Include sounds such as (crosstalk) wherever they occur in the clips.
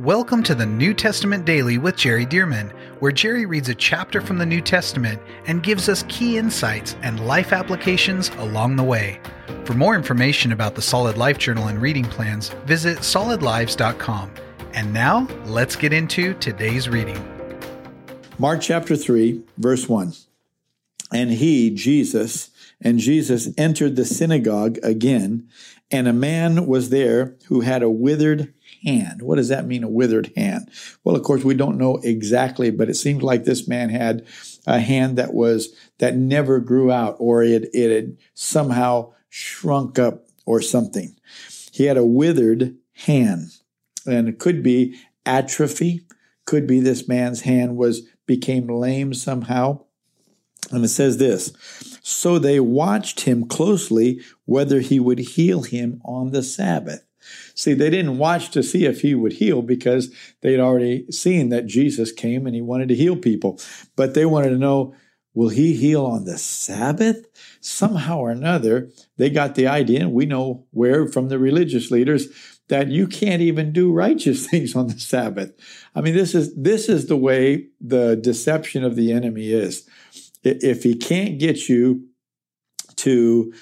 Welcome to the New Testament Daily with Jerry Dirmann, where Jerry reads a chapter from the New Testament and gives us key insights and life applications along the way. For more information about the Solid Life Journal and reading plans, visit solidlives.com. And now, let's get into today's reading. Mark chapter 3, verse 1. And he, Jesus, and Jesus entered the synagogue again, and a man was there who had a withered hand. What does that mean, a withered hand? Well, of course, we don't know exactly, but it seems like this man had a hand that was, that never grew out or it, it had somehow shrunk up or something. He had a withered hand and it could be atrophy. Could be this man's hand was, became lame somehow. And it says this, so they watched him closely whether he would heal him on the Sabbath. See, they didn't watch to see if he would heal because they'd already seen that Jesus came and he wanted to heal people. But they wanted to know, will he heal on the Sabbath? Somehow or another, they got the idea, and we know where from the religious leaders, that you can't even do righteous (laughs) things on the Sabbath. I mean, this is this is the way the deception of the enemy is. If he can't get you to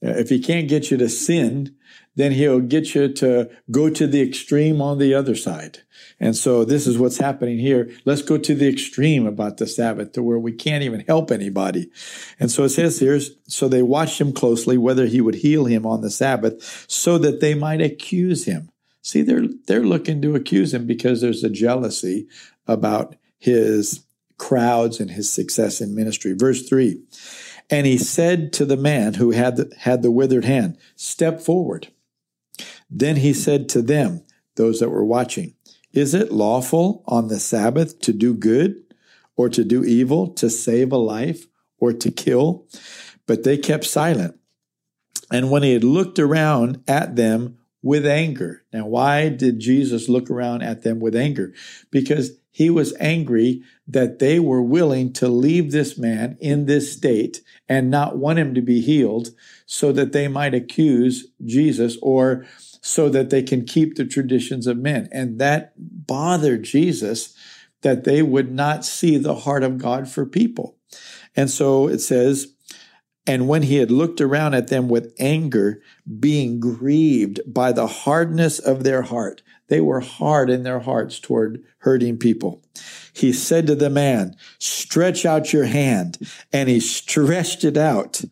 if he can't get you to sin, then he'll get you to go to the extreme on the other side. And so this is what's happening here. Let's go to the extreme about the Sabbath to where we can't even help anybody. And so it says here, so they watched him closely whether he would heal him on the Sabbath so that they might accuse him. See, they're, they're looking to accuse him because there's a jealousy about his crowds and his success in ministry. Verse three. And he said to the man who had the, had the withered hand, step forward. Then he said to them, those that were watching, Is it lawful on the Sabbath to do good or to do evil, to save a life or to kill? But they kept silent. And when he had looked around at them with anger. Now, why did Jesus look around at them with anger? Because he was angry that they were willing to leave this man in this state and not want him to be healed so that they might accuse Jesus or so that they can keep the traditions of men. And that bothered Jesus that they would not see the heart of God for people. And so it says, and when he had looked around at them with anger, being grieved by the hardness of their heart, they were hard in their hearts toward hurting people. He said to the man, Stretch out your hand. And he stretched it out.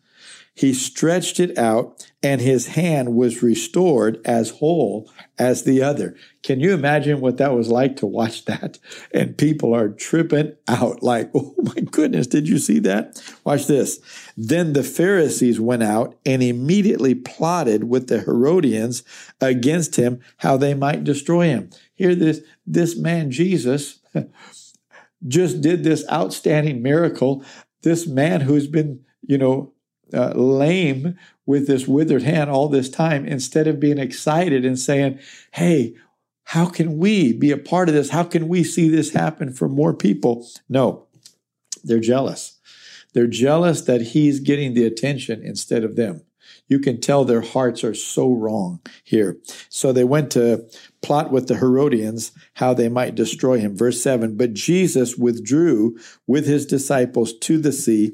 He stretched it out, and his hand was restored as whole as the other. Can you imagine what that was like to watch (laughs) that? And people are tripping out like, (laughs) oh my goodness, did you see that? Watch this. Then the Pharisees went out and immediately plotted with the Herodians against him how they might destroy him. Here, this, this man, Jesus, (laughs) just did this outstanding miracle. This man who's been, you know, uh, lame with this withered hand all this time instead of being excited and saying, Hey, how can we be a part of this? How can we see this happen for more people? No, they're jealous. They're jealous that he's getting the attention instead of them. You can tell their hearts are so wrong here. So they went to plot with the Herodians how they might destroy him. Verse 7 But Jesus withdrew with his disciples to the sea,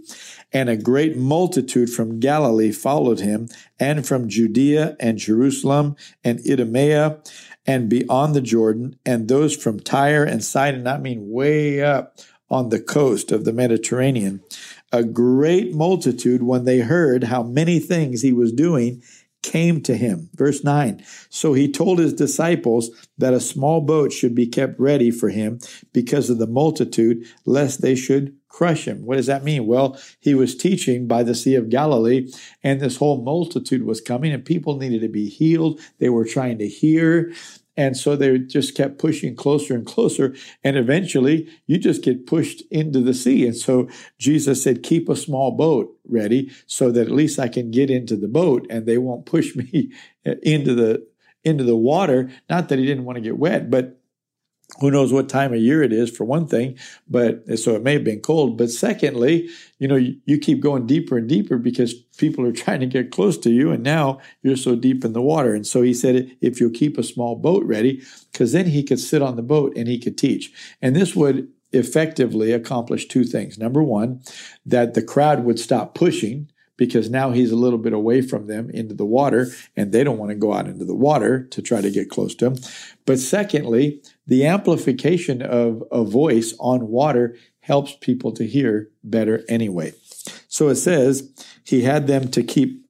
and a great multitude from Galilee followed him, and from Judea and Jerusalem and Idumea and beyond the Jordan, and those from Tyre and Sidon, I mean way up on the coast of the Mediterranean a great multitude, when they heard how many things he was doing, came to him. Verse 9 So he told his disciples that a small boat should be kept ready for him because of the multitude, lest they should crush him. What does that mean? Well, he was teaching by the Sea of Galilee, and this whole multitude was coming, and people needed to be healed. They were trying to hear. And so they just kept pushing closer and closer. And eventually you just get pushed into the sea. And so Jesus said, keep a small boat ready so that at least I can get into the boat and they won't push (laughs) me into the, into the water. Not that he didn't want to get wet, but who knows what time of year it is for one thing but so it may have been cold. But secondly you know you, you, keep going deeper and deeper because people are (laughs) trying to get close to you and now you're so deep in the water. And so he said if you'll keep a small boat ready because then he could sit on the boat and he could teach. And this would effectively accomplish two things. Number one that the crowd would stop pushing because now he's a little bit away from them into the water and they don't want to go out into the water to try to get close to him. But secondly, the amplification of a voice on water helps people to hear better anyway. So it says he had them to keep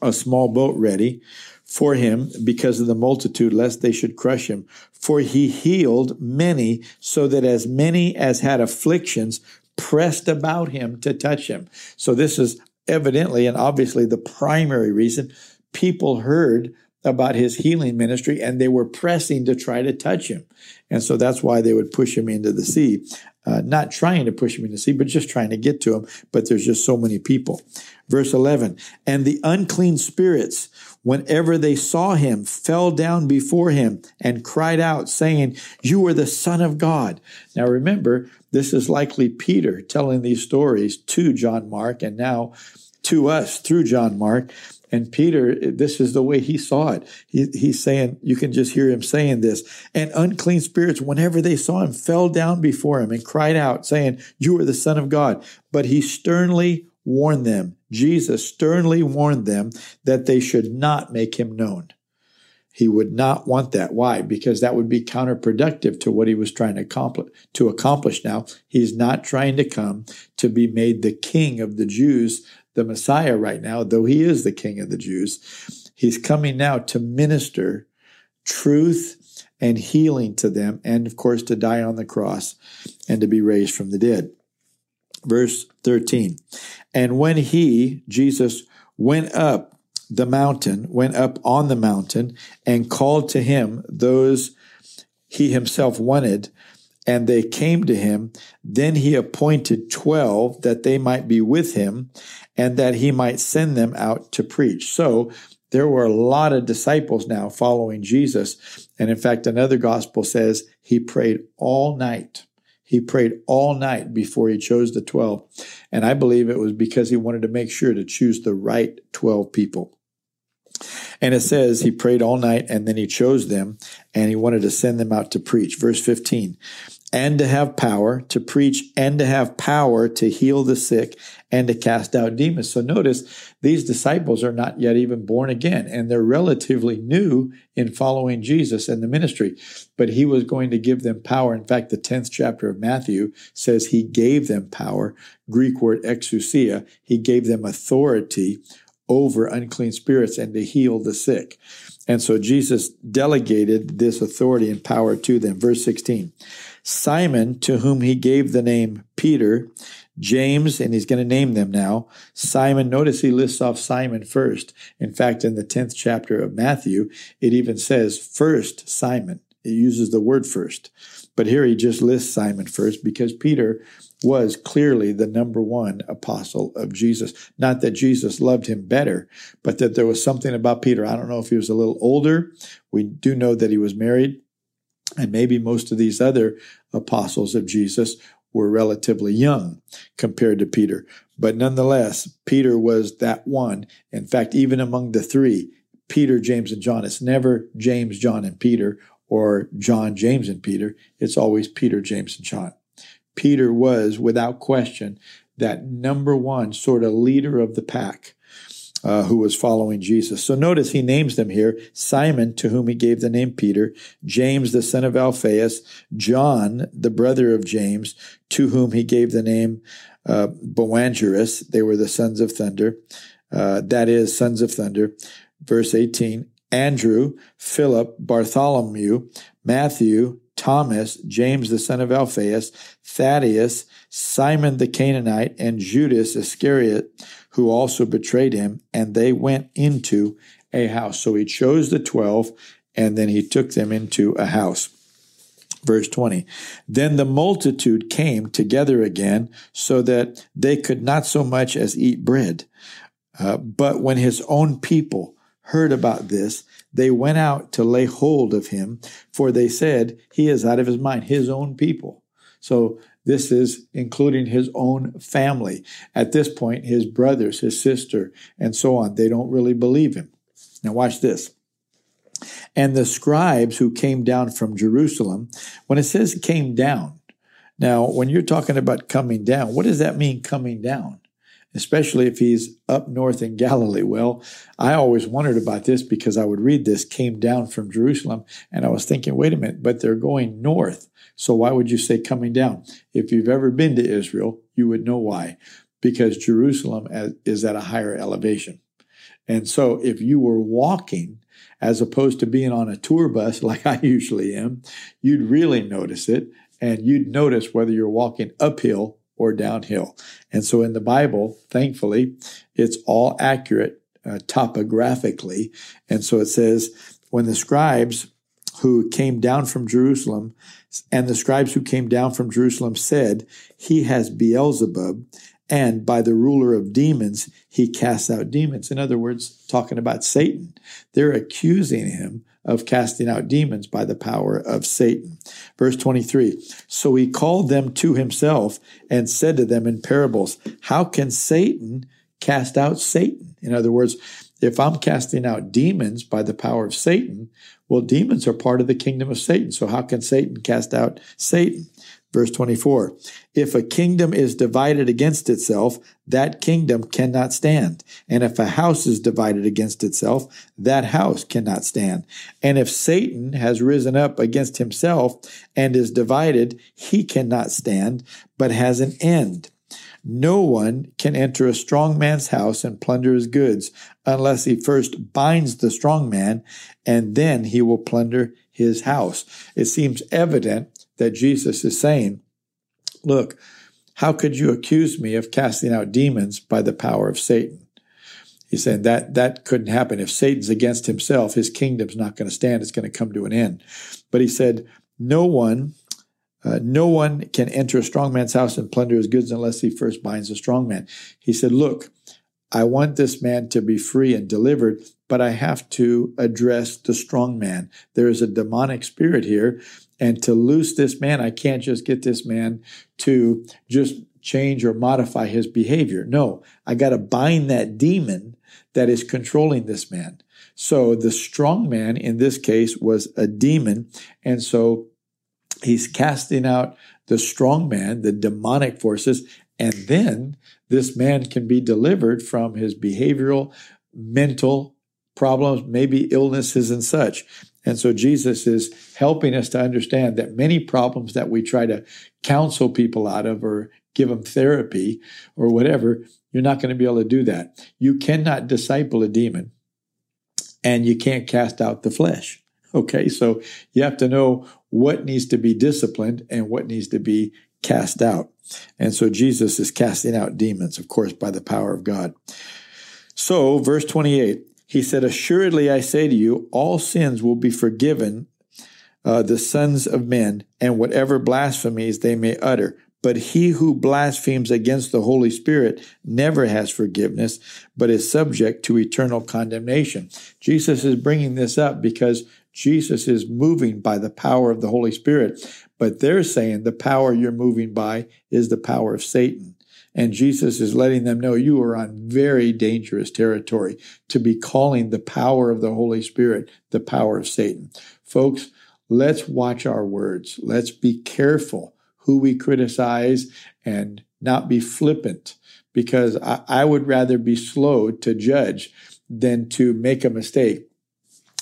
a small boat ready for him because of the multitude, lest they should crush him. For he healed many, so that as many as had afflictions pressed about him to touch him. So this is evidently and obviously the primary reason people heard about his healing ministry and they were pressing to try to touch him. And so that's why they would push him into the sea. Uh, not trying to push him into the sea, but just trying to get to him. But there's just so many people. Verse 11, and the unclean spirits, whenever they saw him, fell down before him and cried out, saying, You are the Son of God. Now remember, this is likely Peter telling these stories to John Mark and now to us through John Mark. And Peter, this is the way he saw it. He, he's saying, you can just hear him saying this. And unclean spirits, whenever they saw him, fell down before him and cried out, saying, You are the Son of God. But he sternly warned them. Jesus sternly warned them that they should not make him known. He would not want that. Why? Because that would be counterproductive to what he was trying to accomplish. To accomplish now, he's not trying to come to be made the king of the Jews, the Messiah right now, though he is the king of the Jews. He's coming now to minister truth and healing to them, and of course to die on the cross and to be raised from the dead. Verse 13. And when he, Jesus, went up the mountain, went up on the mountain, and called to him those he himself wanted, and they came to him. Then he appointed twelve that they might be with him, and that he might send them out to preach. So there were a lot of disciples now following Jesus. And in fact, another gospel says he prayed all night. He prayed all night before he chose the 12. And I believe it was because he wanted to make sure to choose the right 12 people. And it says he prayed all night and then he chose them and he wanted to send them out to preach. Verse 15, and to have power to preach and to have power to heal the sick and to cast out demons. So notice these disciples are not yet even born again and they're relatively new in following Jesus and the ministry, but he was going to give them power. In fact, the 10th chapter of Matthew says he gave them power. Greek word exousia. He gave them authority over unclean spirits and to heal the sick. And so Jesus delegated this authority and power to them. Verse 16 Simon, to whom he gave the name Peter, James, and he's going to name them now. Simon, notice he lists off Simon first. In fact, in the 10th chapter of Matthew, it even says first Simon. It uses the word first. But here he just lists Simon first because Peter was clearly the number one apostle of Jesus. Not that Jesus loved him better, but that there was something about Peter. I don't know if he was a little older. We do know that he was married. And maybe most of these other apostles of Jesus were relatively young compared to Peter. But nonetheless, Peter was that one. In fact, even among the three, Peter, James, and John, it's never James, John, and Peter or John, James, and Peter. It's always Peter, James, and John. Peter was, without question, that number one sort of leader of the pack uh, who was following Jesus. So notice he names them here Simon, to whom he gave the name Peter, James, the son of Alphaeus, John, the brother of James, to whom he gave the name uh, Boanerges. They were the sons of thunder. Uh, that is, sons of thunder. Verse 18 Andrew, Philip, Bartholomew, Matthew, Thomas, James the son of Alphaeus, Thaddeus, Simon the Canaanite, and Judas Iscariot, who also betrayed him, and they went into a house. So he chose the twelve, and then he took them into a house. Verse 20 Then the multitude came together again, so that they could not so much as eat bread. Uh, but when his own people heard about this, they went out to lay hold of him, for they said, He is out of his mind, his own people. So this is including his own family. At this point, his brothers, his sister, and so on, they don't really believe him. Now, watch this. And the scribes who came down from Jerusalem, when it says came down, now, when you're talking about coming down, what does that mean coming down? Especially if he's up north in Galilee. Well, I always wondered about this because I would read this came down from Jerusalem and I was thinking, wait a minute, but they're going north. So why would you say coming down? If you've ever been to Israel, you would know why. Because Jerusalem is at a higher elevation. And so if you were walking as opposed to being on a tour bus (laughs) like I usually am, you'd really notice it and you'd notice whether you're walking uphill or downhill. And so in the Bible, thankfully, it's all accurate uh, topographically. And so it says, when the scribes who came down from Jerusalem, and the scribes who came down from Jerusalem said, He has Beelzebub, and by the ruler of demons, he casts out demons. In other words, talking about Satan. They're accusing him of casting out demons by the power of Satan. Verse 23 So he called them to himself and said to them in parables, How can Satan cast out Satan? In other words, if I'm casting out demons by the power of Satan, well, demons are part of the kingdom of Satan. So how can Satan cast out Satan? Verse 24 If a kingdom is divided against itself, that kingdom cannot stand. And if a house is divided against itself, that house cannot stand. And if Satan has risen up against himself and is divided, he cannot stand, but has an end. No one can enter a strong man's house and plunder his goods unless he first binds the strong man, and then he will plunder his house. It seems evident that Jesus is saying, Look, how could you accuse me of casting out demons by the power of Satan? He's saying that that couldn't happen. If Satan's against himself, his kingdom's not going to stand. It's going to come to an end. But he said, no one, uh, no one can enter a strong man's house and plunder his goods unless he first binds a strong man. He said, look, I want this man to be free and delivered, but I have to address the strong man. There is a demonic spirit here. And to loose this man, I can't just get this man to just change or modify his behavior. No, I got to bind that demon that is controlling this man. So the strong man in this case was a demon. And so he's casting out the strong man, the demonic forces, and then this man can be delivered from his behavioral, mental problems, maybe illnesses and such. And so Jesus is helping us to understand that many problems that we try to counsel people out of or give them therapy or whatever, you're not going to be able to do that. You cannot disciple a demon and you can't cast out the flesh. (laughs) Okay, so you have to know what needs to be disciplined and what needs to be cast out. And so Jesus is casting out demons, of course, by the power of God. So, verse 28 he said, Assuredly I say to you, all sins will be forgiven uh, the sons of men, and whatever blasphemies they may utter. But he who blasphemes against the Holy Spirit never has forgiveness, but is subject to eternal condemnation. Jesus is bringing this up because Jesus is moving by the power of the Holy Spirit. But they're saying the power you're moving by is the power of Satan. And Jesus is letting them know you are on very dangerous territory to be calling the power of the Holy Spirit the power of Satan. Folks, let's watch our words. Let's be careful who we criticize and not be flippant because I, I would rather be slow to judge than to make a mistake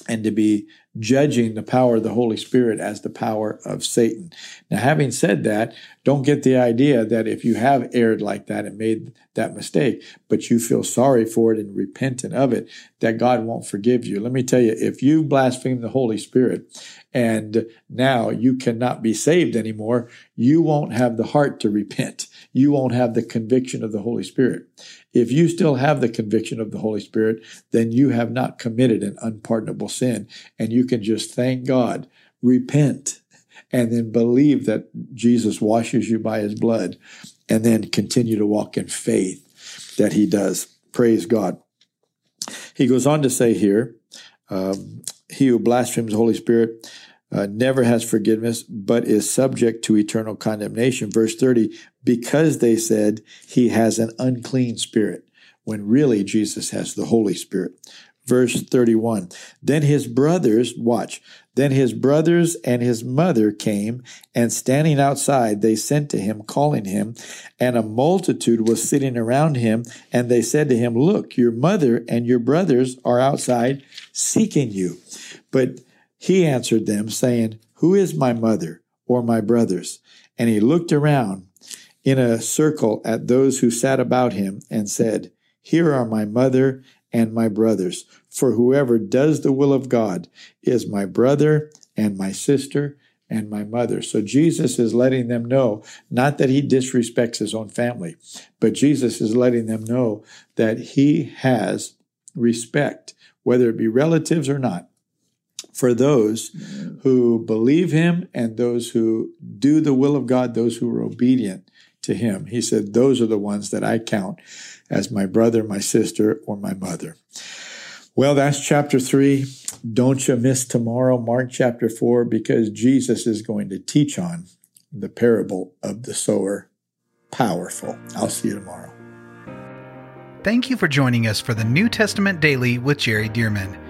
and to be judging the power of the Holy Spirit as the power of Satan. Now, having said that, don't get the idea that if you have erred like that and made that mistake, but you feel sorry for it and repentant of it, that God won't forgive you. Let me tell you, if you blaspheme the Holy Spirit and now you cannot be saved anymore, you won't have the heart to repent. You won't have the conviction of the Holy Spirit. If you still have the conviction of the Holy Spirit, then you have not committed an unpardonable sin. And you can just thank God, repent, and then believe that Jesus washes you by his blood, and then continue to walk in faith that he does. Praise God. He goes on to say here, um, he who blasphemes the Holy Spirit uh, never has forgiveness, but is subject to eternal condemnation. Verse 30, because they said he has an unclean spirit, when really Jesus has the Holy Spirit. Verse 31, then his brothers, watch, then his brothers and his mother came, and standing outside, they sent to him, calling him, and a multitude was sitting around him, and they said to him, Look, your mother and your brothers are outside seeking you. But he answered them, saying, Who is my mother or my brothers? And he looked around in a circle at those who sat about him and said, Here are my mother and my brothers. For whoever does the will of God is my brother and my sister and my mother. So Jesus is letting them know, not that he disrespects his own family, but Jesus is letting them know that he has respect, whether it be relatives or not, for those who believe him and those who do the will of God, those who are obedient to him. He said, Those are the ones that I count as my brother, my sister, or my mother. Well, that's chapter three. Don't you miss tomorrow, Mark chapter four, because Jesus is going to teach on the parable of the sower. Powerful. I'll see you tomorrow. Thank you for joining us for the New Testament Daily with Jerry Dirmann.